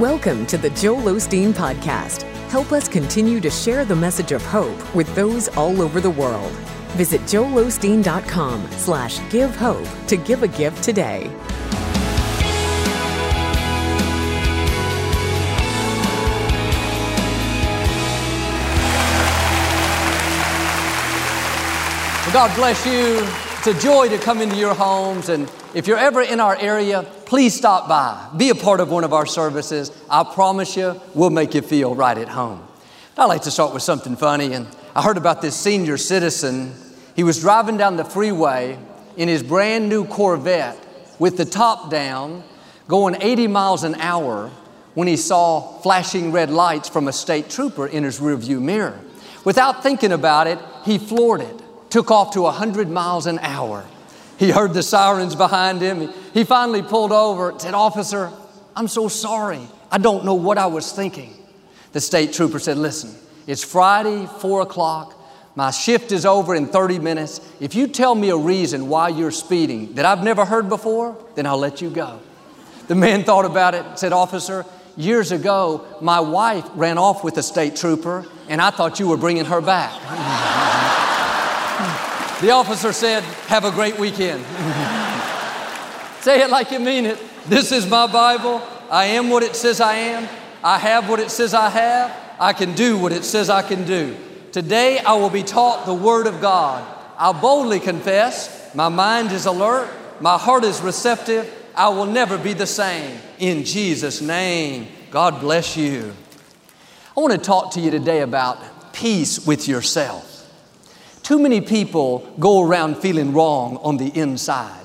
Welcome to the Joel Osteen Podcast. Help us continue to share the message of hope with those all over the world. Visit joelosteen.com slash give hope to give a gift today. Well, God bless you. It's a joy to come into your homes. And if you're ever in our area, please stop by. Be a part of one of our services. I promise you, we'll make you feel right at home. I like to start with something funny. And I heard about this senior citizen. He was driving down the freeway in his brand new Corvette with the top down, going 80 miles an hour when he saw flashing red lights from a state trooper in his rearview mirror. Without thinking about it, he floored it took off to 100 miles an hour. He heard the sirens behind him. He finally pulled over and said, Officer, I'm so sorry. I don't know what I was thinking. The state trooper said, Listen, it's Friday, 4 o'clock. My shift is over in 30 minutes. If you tell me a reason why you're speeding that I've never heard before, then I'll let you go. The man thought about it, and said, Officer, years ago, my wife ran off with a state trooper, and I thought you were bringing her back. The officer said, Have a great weekend. Say it like you mean it. This is my Bible. I am what it says I am. I have what it says I have. I can do what it says I can do. Today I will be taught the Word of God. I'll boldly confess. My mind is alert. My heart is receptive. I will never be the same. In Jesus' name, God bless you. I want to talk to you today about peace with yourself. Too many people go around feeling wrong on the inside.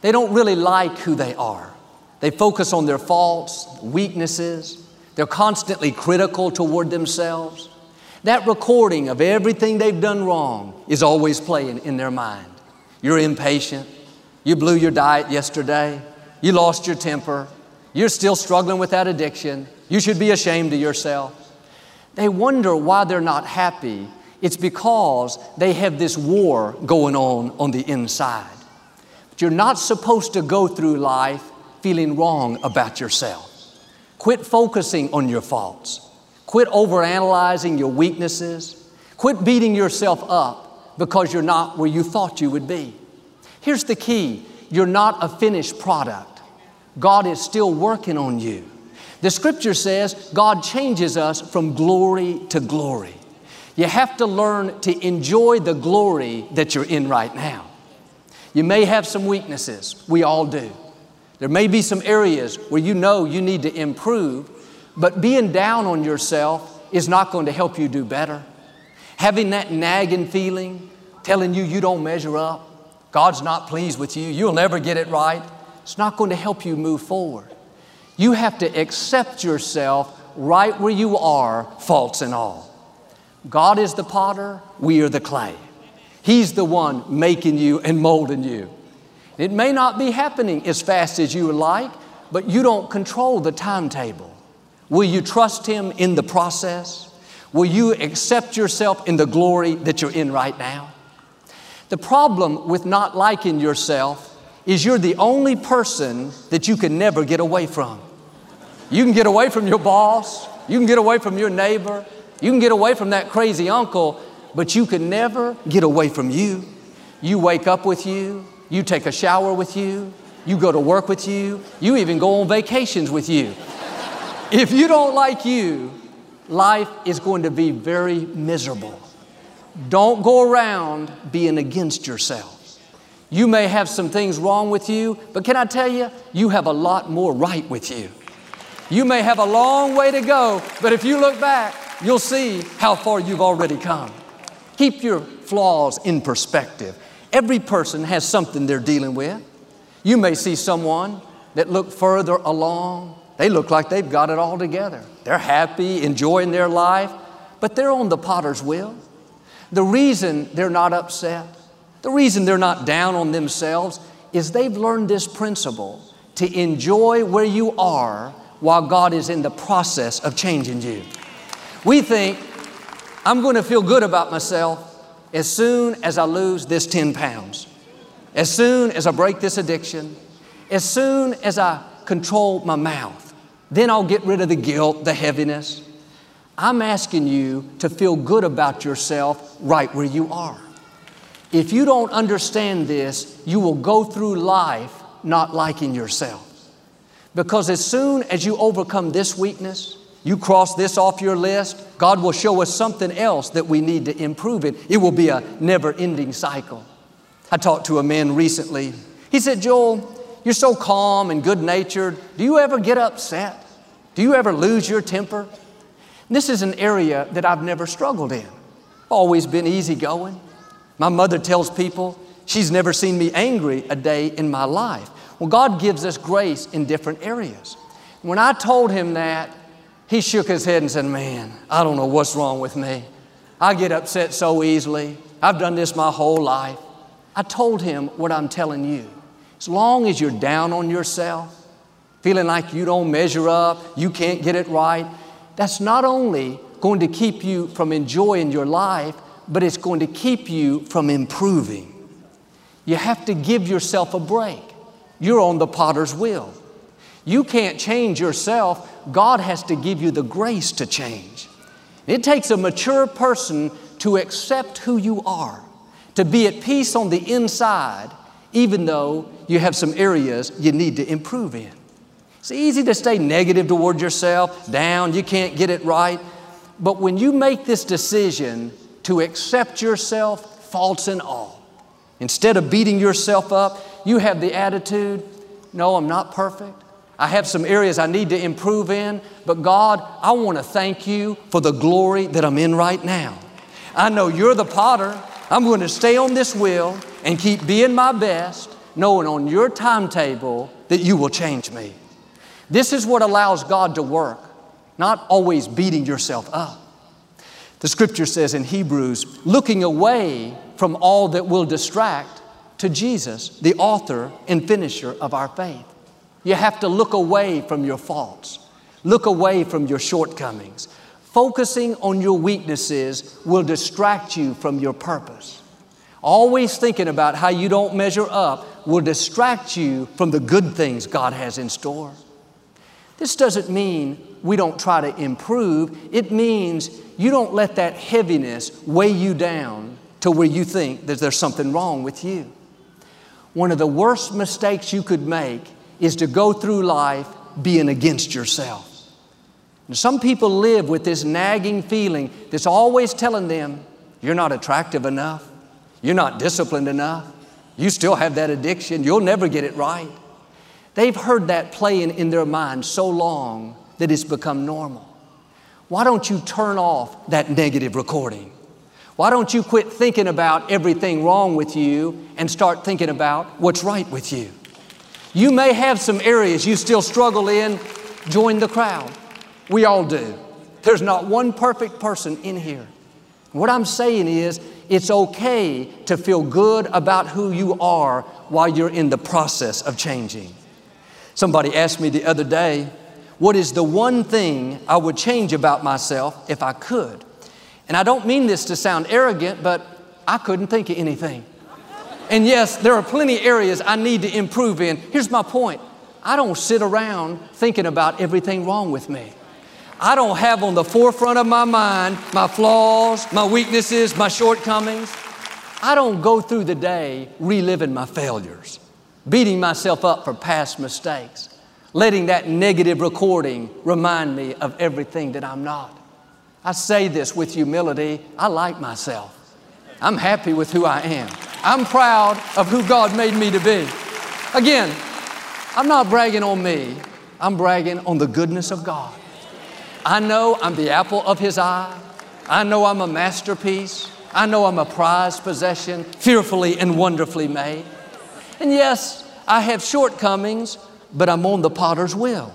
They don't really like who they are. They focus on their faults, weaknesses. They're constantly critical toward themselves. That recording of everything they've done wrong is always playing in their mind. You're impatient. You blew your diet yesterday. You lost your temper. You're still struggling with that addiction. You should be ashamed of yourself. They wonder why they're not happy it's because they have this war going on on the inside. But you're not supposed to go through life feeling wrong about yourself. Quit focusing on your faults. Quit overanalyzing your weaknesses. Quit beating yourself up because you're not where you thought you would be. Here's the key you're not a finished product. God is still working on you. The scripture says God changes us from glory to glory. You have to learn to enjoy the glory that you're in right now. You may have some weaknesses, we all do. There may be some areas where you know you need to improve, but being down on yourself is not going to help you do better. Having that nagging feeling, telling you you don't measure up, God's not pleased with you, you'll never get it right, it's not going to help you move forward. You have to accept yourself right where you are, faults and all. God is the potter, we are the clay. He's the one making you and molding you. It may not be happening as fast as you would like, but you don't control the timetable. Will you trust Him in the process? Will you accept yourself in the glory that you're in right now? The problem with not liking yourself is you're the only person that you can never get away from. You can get away from your boss, you can get away from your neighbor, you can get away from that crazy uncle, but you can never get away from you. You wake up with you, you take a shower with you, you go to work with you, you even go on vacations with you. if you don't like you, life is going to be very miserable. Don't go around being against yourself. You may have some things wrong with you, but can I tell you, you have a lot more right with you. You may have a long way to go, but if you look back, you'll see how far you've already come. Keep your flaws in perspective. Every person has something they're dealing with. You may see someone that look further along. They look like they've got it all together. They're happy, enjoying their life, but they're on the potter's wheel. The reason they're not upset, the reason they're not down on themselves is they've learned this principle to enjoy where you are while God is in the process of changing you. We think, I'm going to feel good about myself as soon as I lose this 10 pounds, as soon as I break this addiction, as soon as I control my mouth. Then I'll get rid of the guilt, the heaviness. I'm asking you to feel good about yourself right where you are. If you don't understand this, you will go through life not liking yourself. Because as soon as you overcome this weakness, you cross this off your list, God will show us something else that we need to improve in. It will be a never ending cycle. I talked to a man recently. He said, Joel, you're so calm and good natured. Do you ever get upset? Do you ever lose your temper? This is an area that I've never struggled in. Always been easygoing. My mother tells people she's never seen me angry a day in my life. Well, God gives us grace in different areas. When I told him that, he shook his head and said, Man, I don't know what's wrong with me. I get upset so easily. I've done this my whole life. I told him what I'm telling you. As long as you're down on yourself, feeling like you don't measure up, you can't get it right, that's not only going to keep you from enjoying your life, but it's going to keep you from improving. You have to give yourself a break. You're on the potter's wheel. You can't change yourself. God has to give you the grace to change. It takes a mature person to accept who you are, to be at peace on the inside, even though you have some areas you need to improve in. It's easy to stay negative toward yourself, down, you can't get it right. But when you make this decision to accept yourself, faults and all, instead of beating yourself up, you have the attitude, no, I'm not perfect. I have some areas I need to improve in, but God, I want to thank you for the glory that I'm in right now. I know you're the potter. I'm going to stay on this wheel and keep being my best, knowing on your timetable that you will change me. This is what allows God to work, not always beating yourself up. The scripture says in Hebrews, looking away from all that will distract to Jesus, the author and finisher of our faith. You have to look away from your faults, look away from your shortcomings. Focusing on your weaknesses will distract you from your purpose. Always thinking about how you don't measure up will distract you from the good things God has in store. This doesn't mean we don't try to improve, it means you don't let that heaviness weigh you down to where you think that there's something wrong with you. One of the worst mistakes you could make is to go through life being against yourself. And some people live with this nagging feeling that's always telling them, you're not attractive enough, you're not disciplined enough, you still have that addiction, you'll never get it right. They've heard that playing in their mind so long that it's become normal. Why don't you turn off that negative recording? Why don't you quit thinking about everything wrong with you and start thinking about what's right with you? You may have some areas you still struggle in. Join the crowd. We all do. There's not one perfect person in here. What I'm saying is, it's okay to feel good about who you are while you're in the process of changing. Somebody asked me the other day, What is the one thing I would change about myself if I could? And I don't mean this to sound arrogant, but I couldn't think of anything. And yes, there are plenty areas I need to improve in. Here's my point I don't sit around thinking about everything wrong with me. I don't have on the forefront of my mind my flaws, my weaknesses, my shortcomings. I don't go through the day reliving my failures, beating myself up for past mistakes, letting that negative recording remind me of everything that I'm not. I say this with humility. I like myself. I'm happy with who I am. I'm proud of who God made me to be. Again, I'm not bragging on me, I'm bragging on the goodness of God. I know I'm the apple of His eye. I know I'm a masterpiece. I know I'm a prized possession, fearfully and wonderfully made. And yes, I have shortcomings, but I'm on the potter's wheel.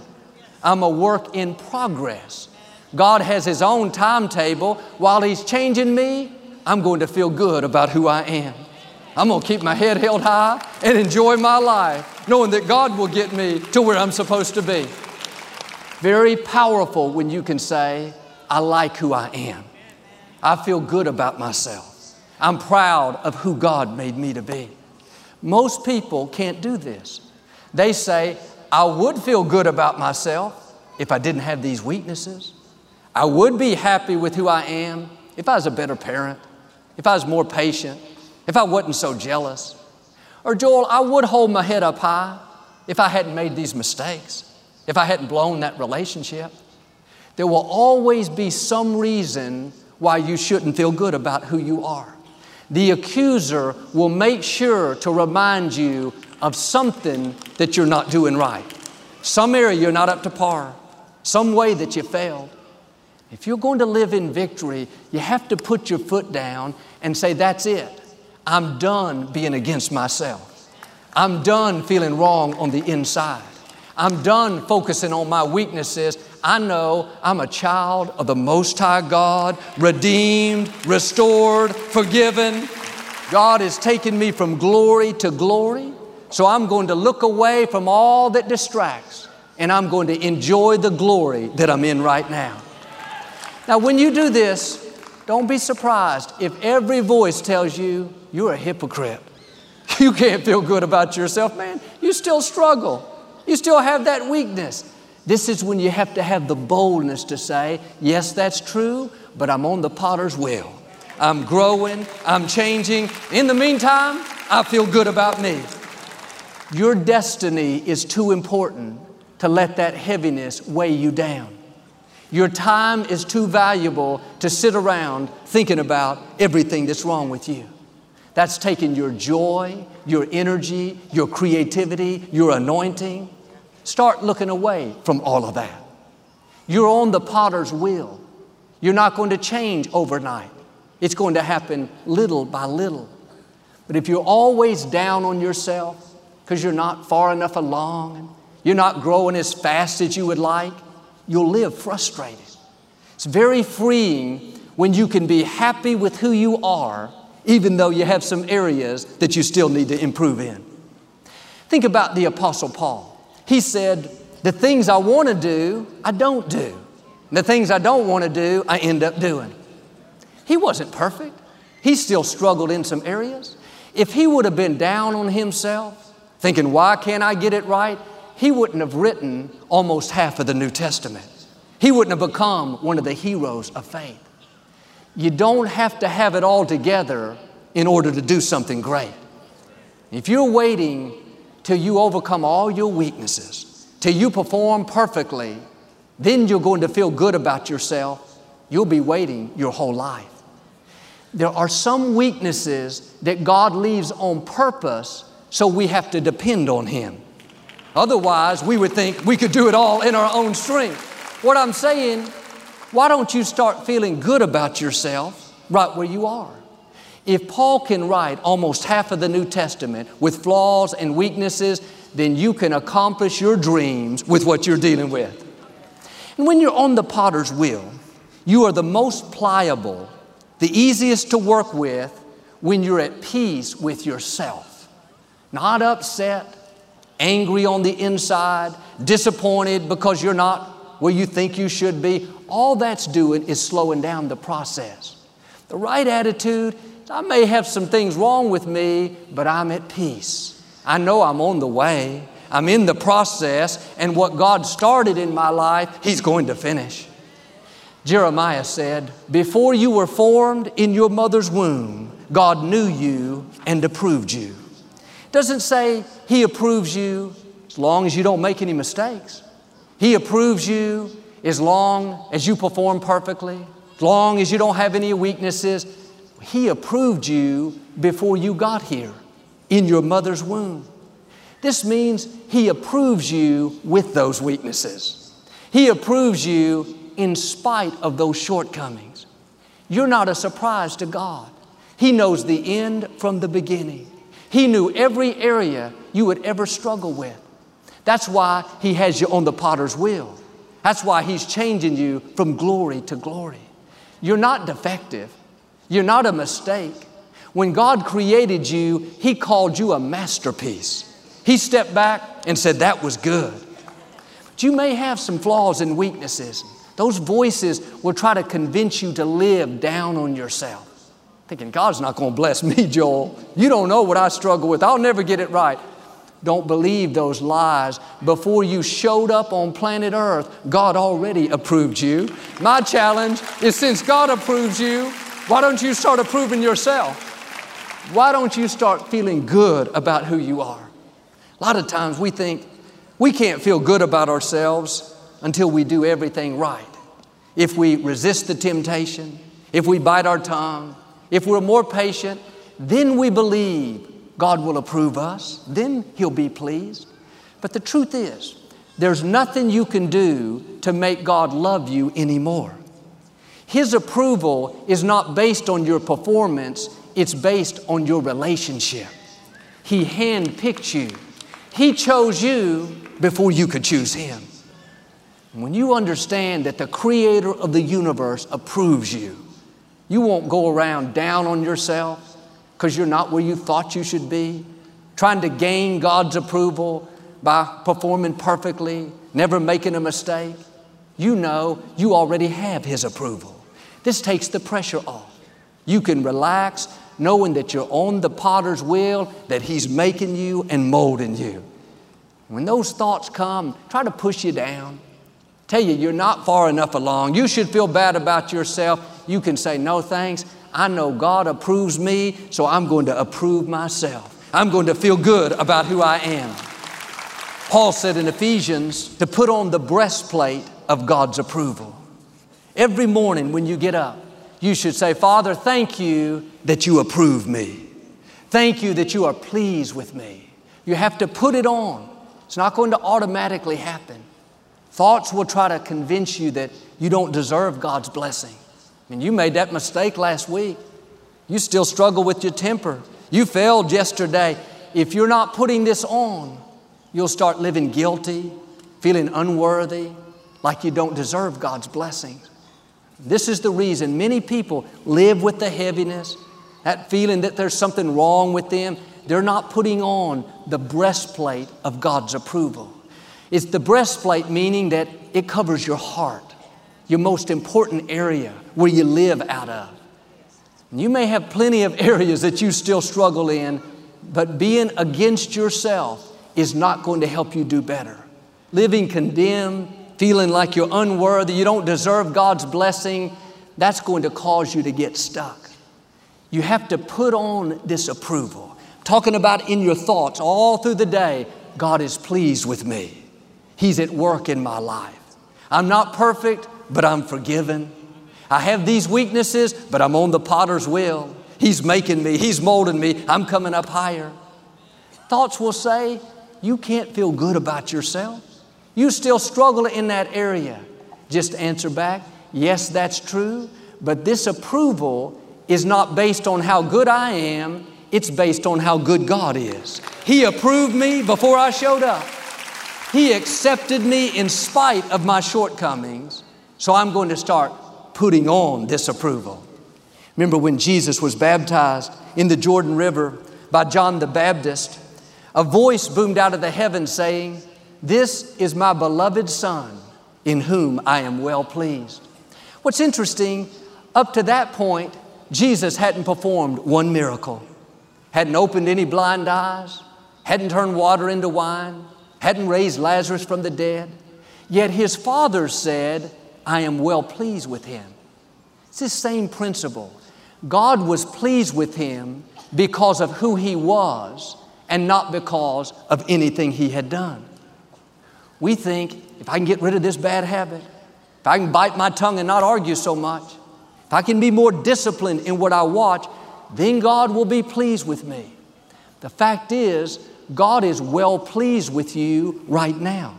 I'm a work in progress. God has His own timetable. While He's changing me, I'm going to feel good about who I am. I'm going to keep my head held high and enjoy my life, knowing that God will get me to where I'm supposed to be. Very powerful when you can say, I like who I am. I feel good about myself. I'm proud of who God made me to be. Most people can't do this. They say, I would feel good about myself, if I didn't have these weaknesses. I would be happy with who I am if I was a better parent, if I was more patient, if I wasn't so jealous. Or, Joel, I would hold my head up high if I hadn't made these mistakes, if I hadn't blown that relationship. There will always be some reason why you shouldn't feel good about who you are. The accuser will make sure to remind you of something that you're not doing right, some area you're not up to par, some way that you failed. If you're going to live in victory, you have to put your foot down and say, That's it. I'm done being against myself. I'm done feeling wrong on the inside. I'm done focusing on my weaknesses. I know I'm a child of the Most High God, redeemed, restored, forgiven. God is taking me from glory to glory. So I'm going to look away from all that distracts and I'm going to enjoy the glory that I'm in right now. Now, when you do this, don't be surprised if every voice tells you you're a hypocrite. You can't feel good about yourself, man. You still struggle. You still have that weakness. This is when you have to have the boldness to say, Yes, that's true, but I'm on the potter's wheel. I'm growing, I'm changing. In the meantime, I feel good about me. Your destiny is too important to let that heaviness weigh you down. Your time is too valuable to sit around thinking about everything that's wrong with you. That's taking your joy, your energy, your creativity, your anointing. Start looking away from all of that. You're on the potter's wheel. You're not going to change overnight. It's going to happen little by little. But if you're always down on yourself because you're not far enough along, you're not growing as fast as you would like, you'll live frustrated. It's very freeing when you can be happy with who you are, even though you have some areas that you still need to improve in. Think about the Apostle Paul. He said, The things I want to do, I don't do. The things I don't want to do, I end up doing. He wasn't perfect. He still struggled in some areas. If he would have been down on himself, thinking, Why can't I get it right? He wouldn't have written almost half of the New Testament. He wouldn't have become one of the heroes of faith. You don't have to have it all together in order to do something great. If you're waiting till you overcome all your weaknesses, till you perform perfectly, then you're going to feel good about yourself. You'll be waiting your whole life. There are some weaknesses that God leaves on purpose, so we have to depend on Him. Otherwise, we would think we could do it all in our own strength. What I'm saying, why don't you start feeling good about yourself right where you are? If Paul can write almost half of the New Testament with flaws and weaknesses, then you can accomplish your dreams with what you're dealing with. And when you're on the potter's wheel, you are the most pliable, the easiest to work with when you're at peace with yourself. Not upset, angry on the inside, disappointed because you're not where you think you should be, all that's doing is slowing down the process. The right attitude, I may have some things wrong with me, but I'm at peace. I know I'm on the way. I'm in the process, and what God started in my life, He's going to finish. Jeremiah said, Before you were formed in your mother's womb, God knew you and approved you. Doesn't say He approves you as long as you don't make any mistakes. He approves you as long as you perform perfectly, as long as you don't have any weaknesses. He approved you before you got here in your mother's womb. This means He approves you with those weaknesses. He approves you in spite of those shortcomings. You're not a surprise to God. He knows the end from the beginning. He knew every area you would ever struggle with. That's why He has you on the potter's wheel. That's why He's changing you from glory to glory. You're not defective, you're not a mistake. When God created you, He called you a masterpiece. He stepped back and said, That was good. But you may have some flaws and weaknesses. Those voices will try to convince you to live down on yourself thinking, God's not going to bless me, Joel. You don't know what I struggle with. I'll never get it right. Don't believe those lies. Before you showed up on planet Earth, God already approved you. My challenge is since God approves you, why don't you start approving yourself? Why don't you start feeling good about who you are? A lot of times we think we can't feel good about ourselves until we do everything right. If we resist the temptation, if we bite our tongue, if we're more patient, then we believe God will approve us, then He'll be pleased. But the truth is, there's nothing you can do to make God love you anymore. His approval is not based on your performance, it's based on your relationship. He handpicked you, He chose you before you could choose Him. When you understand that the Creator of the universe approves you, you won't go around down on yourself because you're not where you thought you should be, trying to gain God's approval by performing perfectly, never making a mistake. You know you already have His approval. This takes the pressure off. You can relax knowing that you're on the potter's wheel, that He's making you and molding you. When those thoughts come, try to push you down. Tell you you're not far enough along. You should feel bad about yourself. You can say, No thanks. I know God approves me, so I'm going to approve myself. I'm going to feel good about who I am. Paul said in Ephesians to put on the breastplate of God's approval. Every morning when you get up, you should say, Father, thank you that you approve me. Thank you that you are pleased with me. You have to put it on. It's not going to automatically happen. Thoughts will try to convince you that you don't deserve God's blessing. I mean, you made that mistake last week. You still struggle with your temper. You failed yesterday. If you're not putting this on, you'll start living guilty, feeling unworthy, like you don't deserve God's blessings. This is the reason many people live with the heaviness, that feeling that there's something wrong with them. They're not putting on the breastplate of God's approval. It's the breastplate meaning that it covers your heart your most important area where you live out of. You may have plenty of areas that you still struggle in, but being against yourself is not going to help you do better. Living condemned, feeling like you're unworthy, you don't deserve God's blessing, that's going to cause you to get stuck. You have to put on this approval. Talking about in your thoughts all through the day, God is pleased with me. He's at work in my life. I'm not perfect, but I'm forgiven. I have these weaknesses, but I'm on the potter's wheel. He's making me, He's molding me, I'm coming up higher. Thoughts will say, You can't feel good about yourself. You still struggle in that area. Just answer back, Yes, that's true, but this approval is not based on how good I am, it's based on how good God is. He approved me before I showed up. He accepted me in spite of my shortcomings. So I'm going to start putting on this approval. Remember when Jesus was baptized in the Jordan River by John the Baptist, a voice boomed out of the heavens saying, This is my beloved Son, in whom I am well pleased. What's interesting, up to that point, Jesus hadn't performed one miracle, hadn't opened any blind eyes, hadn't turned water into wine, hadn't raised Lazarus from the dead. Yet his Father said, I am well pleased with him. It's the same principle. God was pleased with him because of who he was and not because of anything he had done. We think if I can get rid of this bad habit, if I can bite my tongue and not argue so much, if I can be more disciplined in what I watch, then God will be pleased with me. The fact is, God is well pleased with you right now.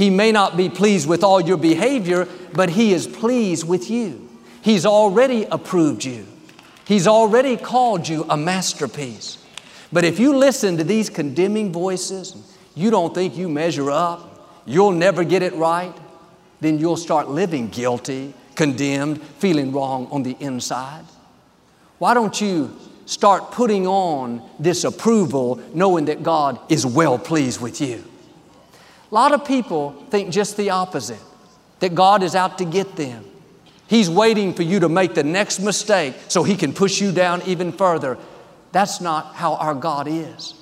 He may not be pleased with all your behavior, but He is pleased with you. He's already approved you. He's already called you a masterpiece. But if you listen to these condemning voices, you don't think you measure up, you'll never get it right, then you'll start living guilty, condemned, feeling wrong on the inside. Why don't you start putting on this approval knowing that God is well pleased with you? A lot of people think just the opposite that God is out to get them. He's waiting for you to make the next mistake so He can push you down even further. That's not how our God is.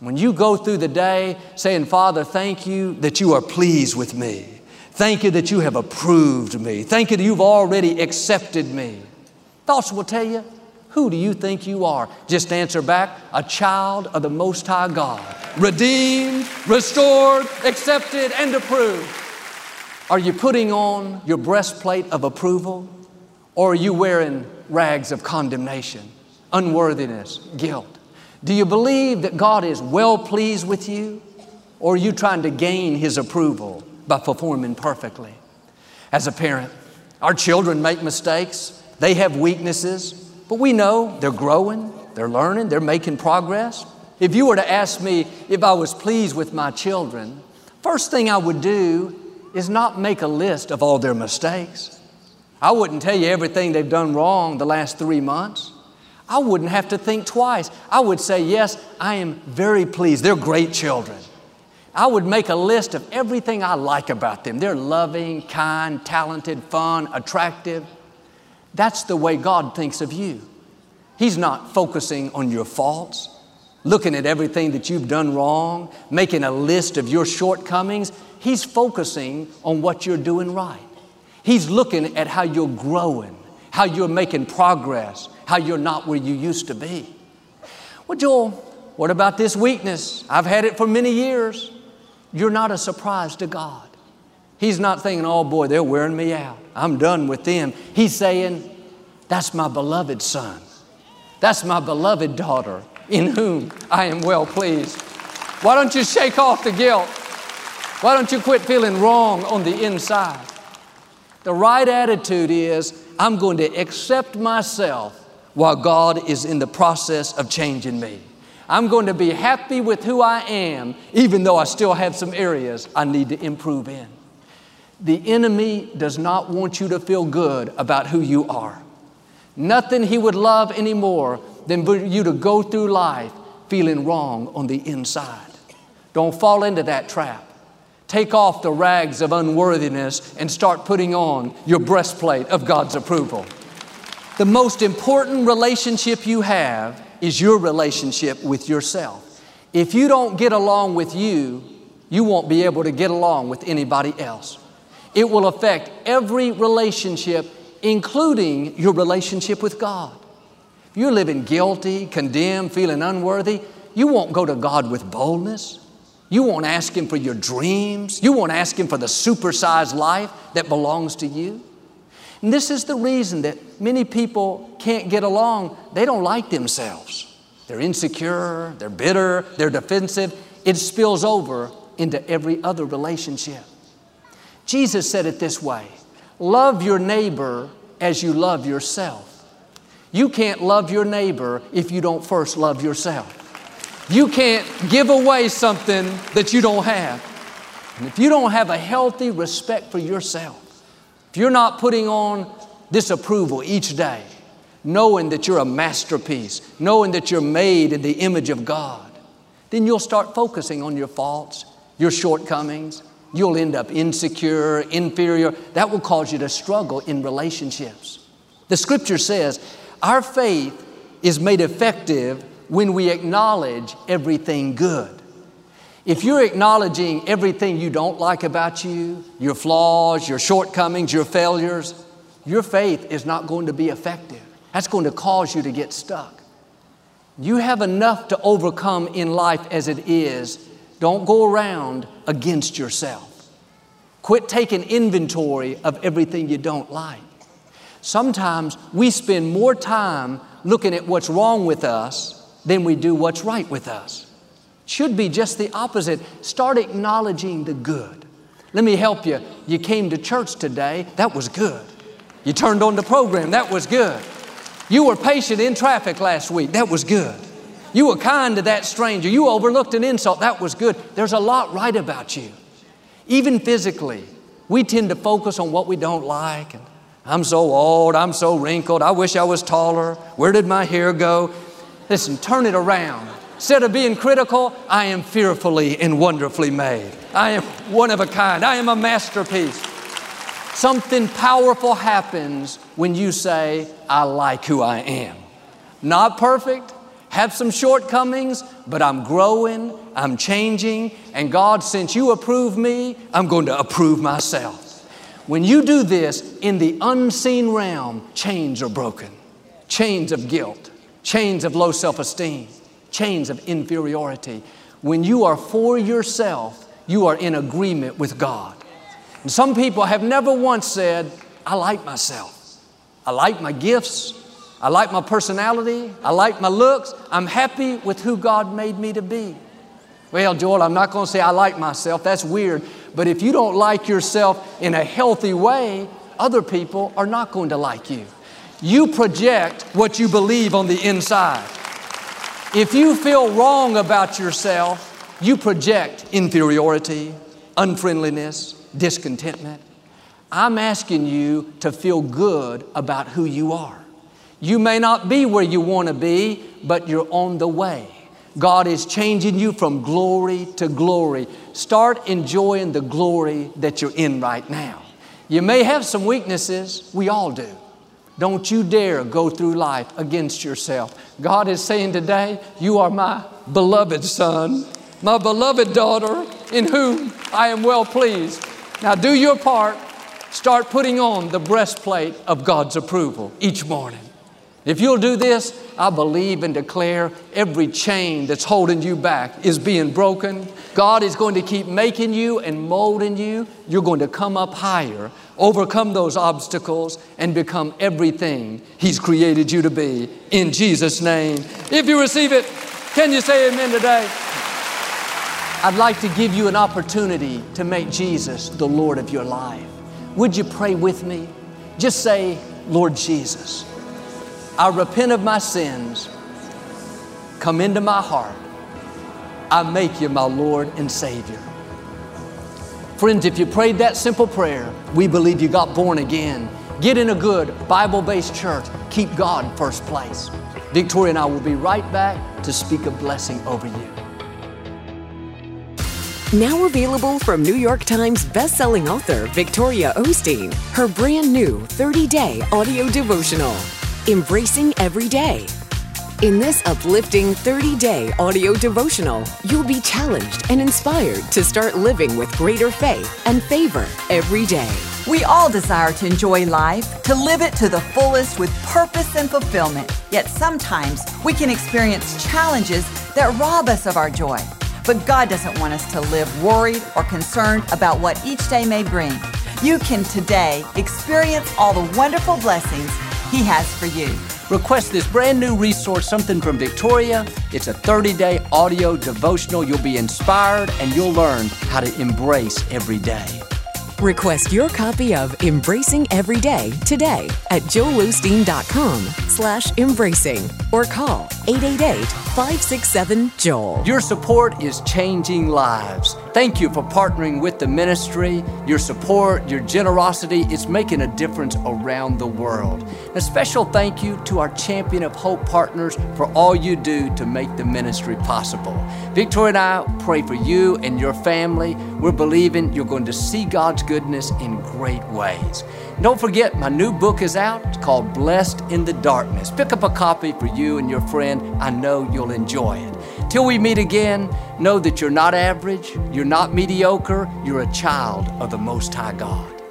When you go through the day saying, Father, thank you that you are pleased with me. Thank you that you have approved me. Thank you that you've already accepted me. Thoughts will tell you, who do you think you are? Just answer back, a child of the Most High God, redeemed, restored, accepted, and approved. Are you putting on your breastplate of approval, or are you wearing rags of condemnation, unworthiness, guilt? Do you believe that God is well pleased with you, or are you trying to gain His approval by performing perfectly? As a parent, our children make mistakes, they have weaknesses, but we know they're growing, they're learning, they're making progress. If you were to ask me if I was pleased with my children, first thing I would do is not make a list of all their mistakes. I wouldn't tell you everything they've done wrong the last three months. I wouldn't have to think twice. I would say, Yes, I am very pleased. They're great children. I would make a list of everything I like about them. They're loving, kind, talented, fun, attractive. That's the way God thinks of you. He's not focusing on your faults, looking at everything that you've done wrong, making a list of your shortcomings. He's focusing on what you're doing right. He's looking at how you're growing, how you're making progress, how you're not where you used to be. Well, Joel, what about this weakness? I've had it for many years. You're not a surprise to God. He's not thinking, oh boy, they're wearing me out. I'm done with them. He's saying, that's my beloved son. That's my beloved daughter in whom I am well pleased. Why don't you shake off the guilt? Why don't you quit feeling wrong on the inside? The right attitude is, I'm going to accept myself while God is in the process of changing me. I'm going to be happy with who I am, even though I still have some areas I need to improve in. The enemy does not want you to feel good about who you are. Nothing he would love anymore than for you to go through life feeling wrong on the inside. Don't fall into that trap. Take off the rags of unworthiness and start putting on your breastplate of God's approval. The most important relationship you have is your relationship with yourself. If you don't get along with you, you won't be able to get along with anybody else. It will affect every relationship, including your relationship with God. If you're living guilty, condemned, feeling unworthy, you won't go to God with boldness. You won't ask Him for your dreams. You won't ask Him for the supersized life that belongs to you. And this is the reason that many people can't get along. They don't like themselves. They're insecure, they're bitter, they're defensive. It spills over into every other relationship. Jesus said it this way Love your neighbor as you love yourself. You can't love your neighbor if you don't first love yourself. You can't give away something that you don't have. And if you don't have a healthy respect for yourself, if you're not putting on this approval each day, knowing that you're a masterpiece, knowing that you're made in the image of God, then you'll start focusing on your faults, your shortcomings, You'll end up insecure, inferior. That will cause you to struggle in relationships. The scripture says our faith is made effective when we acknowledge everything good. If you're acknowledging everything you don't like about you, your flaws, your shortcomings, your failures, your faith is not going to be effective. That's going to cause you to get stuck. You have enough to overcome in life as it is don't go around against yourself. Quit taking inventory of everything you don't like. Sometimes we spend more time looking at what's wrong with us than we do what's right with us. Should be just the opposite. Start acknowledging the good. Let me help you. You came to church today, that was good. You turned on the program, that was good. You were patient in traffic last week, that was good. You were kind to that stranger. You overlooked an insult. That was good. There's a lot right about you. Even physically, we tend to focus on what we don't like. And I'm so old. I'm so wrinkled. I wish I was taller. Where did my hair go? Listen, turn it around. Instead of being critical, I am fearfully and wonderfully made. I am one of a kind. I am a masterpiece. Something powerful happens when you say, I like who I am. Not perfect, have some shortcomings, but I'm growing, I'm changing, and God, since you approve me, I'm going to approve myself. When you do this in the unseen realm, chains are broken. Chains of guilt, chains of low self esteem, chains of inferiority. When you are for yourself, you are in agreement with God. And some people have never once said, I like myself. I like my gifts. I like my personality. I like my looks. I'm happy with who God made me to be. Well, Joel, I'm not going to say I like myself. That's weird. But if you don't like yourself in a healthy way, other people are not going to like you. You project what you believe on the inside. If you feel wrong about yourself, you project inferiority, unfriendliness, discontentment. I'm asking you to feel good about who you are. You may not be where you want to be, but you're on the way. God is changing you from glory to glory. Start enjoying the glory that you're in right now. You may have some weaknesses, we all do. Don't you dare go through life against yourself. God is saying today, You are my beloved son, my beloved daughter, in whom I am well pleased. Now do your part Start putting on the breastplate of God's approval each morning. If you'll do this, I believe and declare every chain that's holding you back is being broken. God is going to keep making you and molding you. You're going to come up higher, overcome those obstacles, and become everything He's created you to be. In Jesus' name. If you receive it, can you say amen today? I'd like to give you an opportunity to make Jesus the Lord of your life. Would you pray with me? Just say, Lord Jesus, I repent of my sins. Come into my heart. I make you my Lord and Savior. Friends, if you prayed that simple prayer, we believe you got born again. Get in a good Bible based church. Keep God first place. Victoria and I will be right back to speak a blessing over you. Now available from New York Times bestselling author Victoria Osteen, her brand new 30 day audio devotional, Embracing Every Day. In this uplifting 30 day audio devotional, you'll be challenged and inspired to start living with greater faith and favor every day. We all desire to enjoy life, to live it to the fullest with purpose and fulfillment. Yet sometimes we can experience challenges that rob us of our joy. But God doesn't want us to live worried or concerned about what each day may bring. You can today experience all the wonderful blessings He has for you. Request this brand new resource, Something from Victoria. It's a 30 day audio devotional. You'll be inspired and you'll learn how to embrace every day. Request your copy of Embracing Every Day today at joelosteen.com slash embracing or call 888-567-JOEL. Your support is changing lives. Thank you for partnering with the ministry. Your support, your generosity is making a difference around the world. A special thank you to our Champion of Hope partners for all you do to make the ministry possible. Victoria and I pray for you and your family. We're believing you're going to see God's goodness in great ways. Don't forget, my new book is out. It's called Blessed in the Darkness. Pick up a copy for you and your friend. I know you'll enjoy it. Till we meet again, know that you're not average, you're not mediocre, you're a child of the Most High God.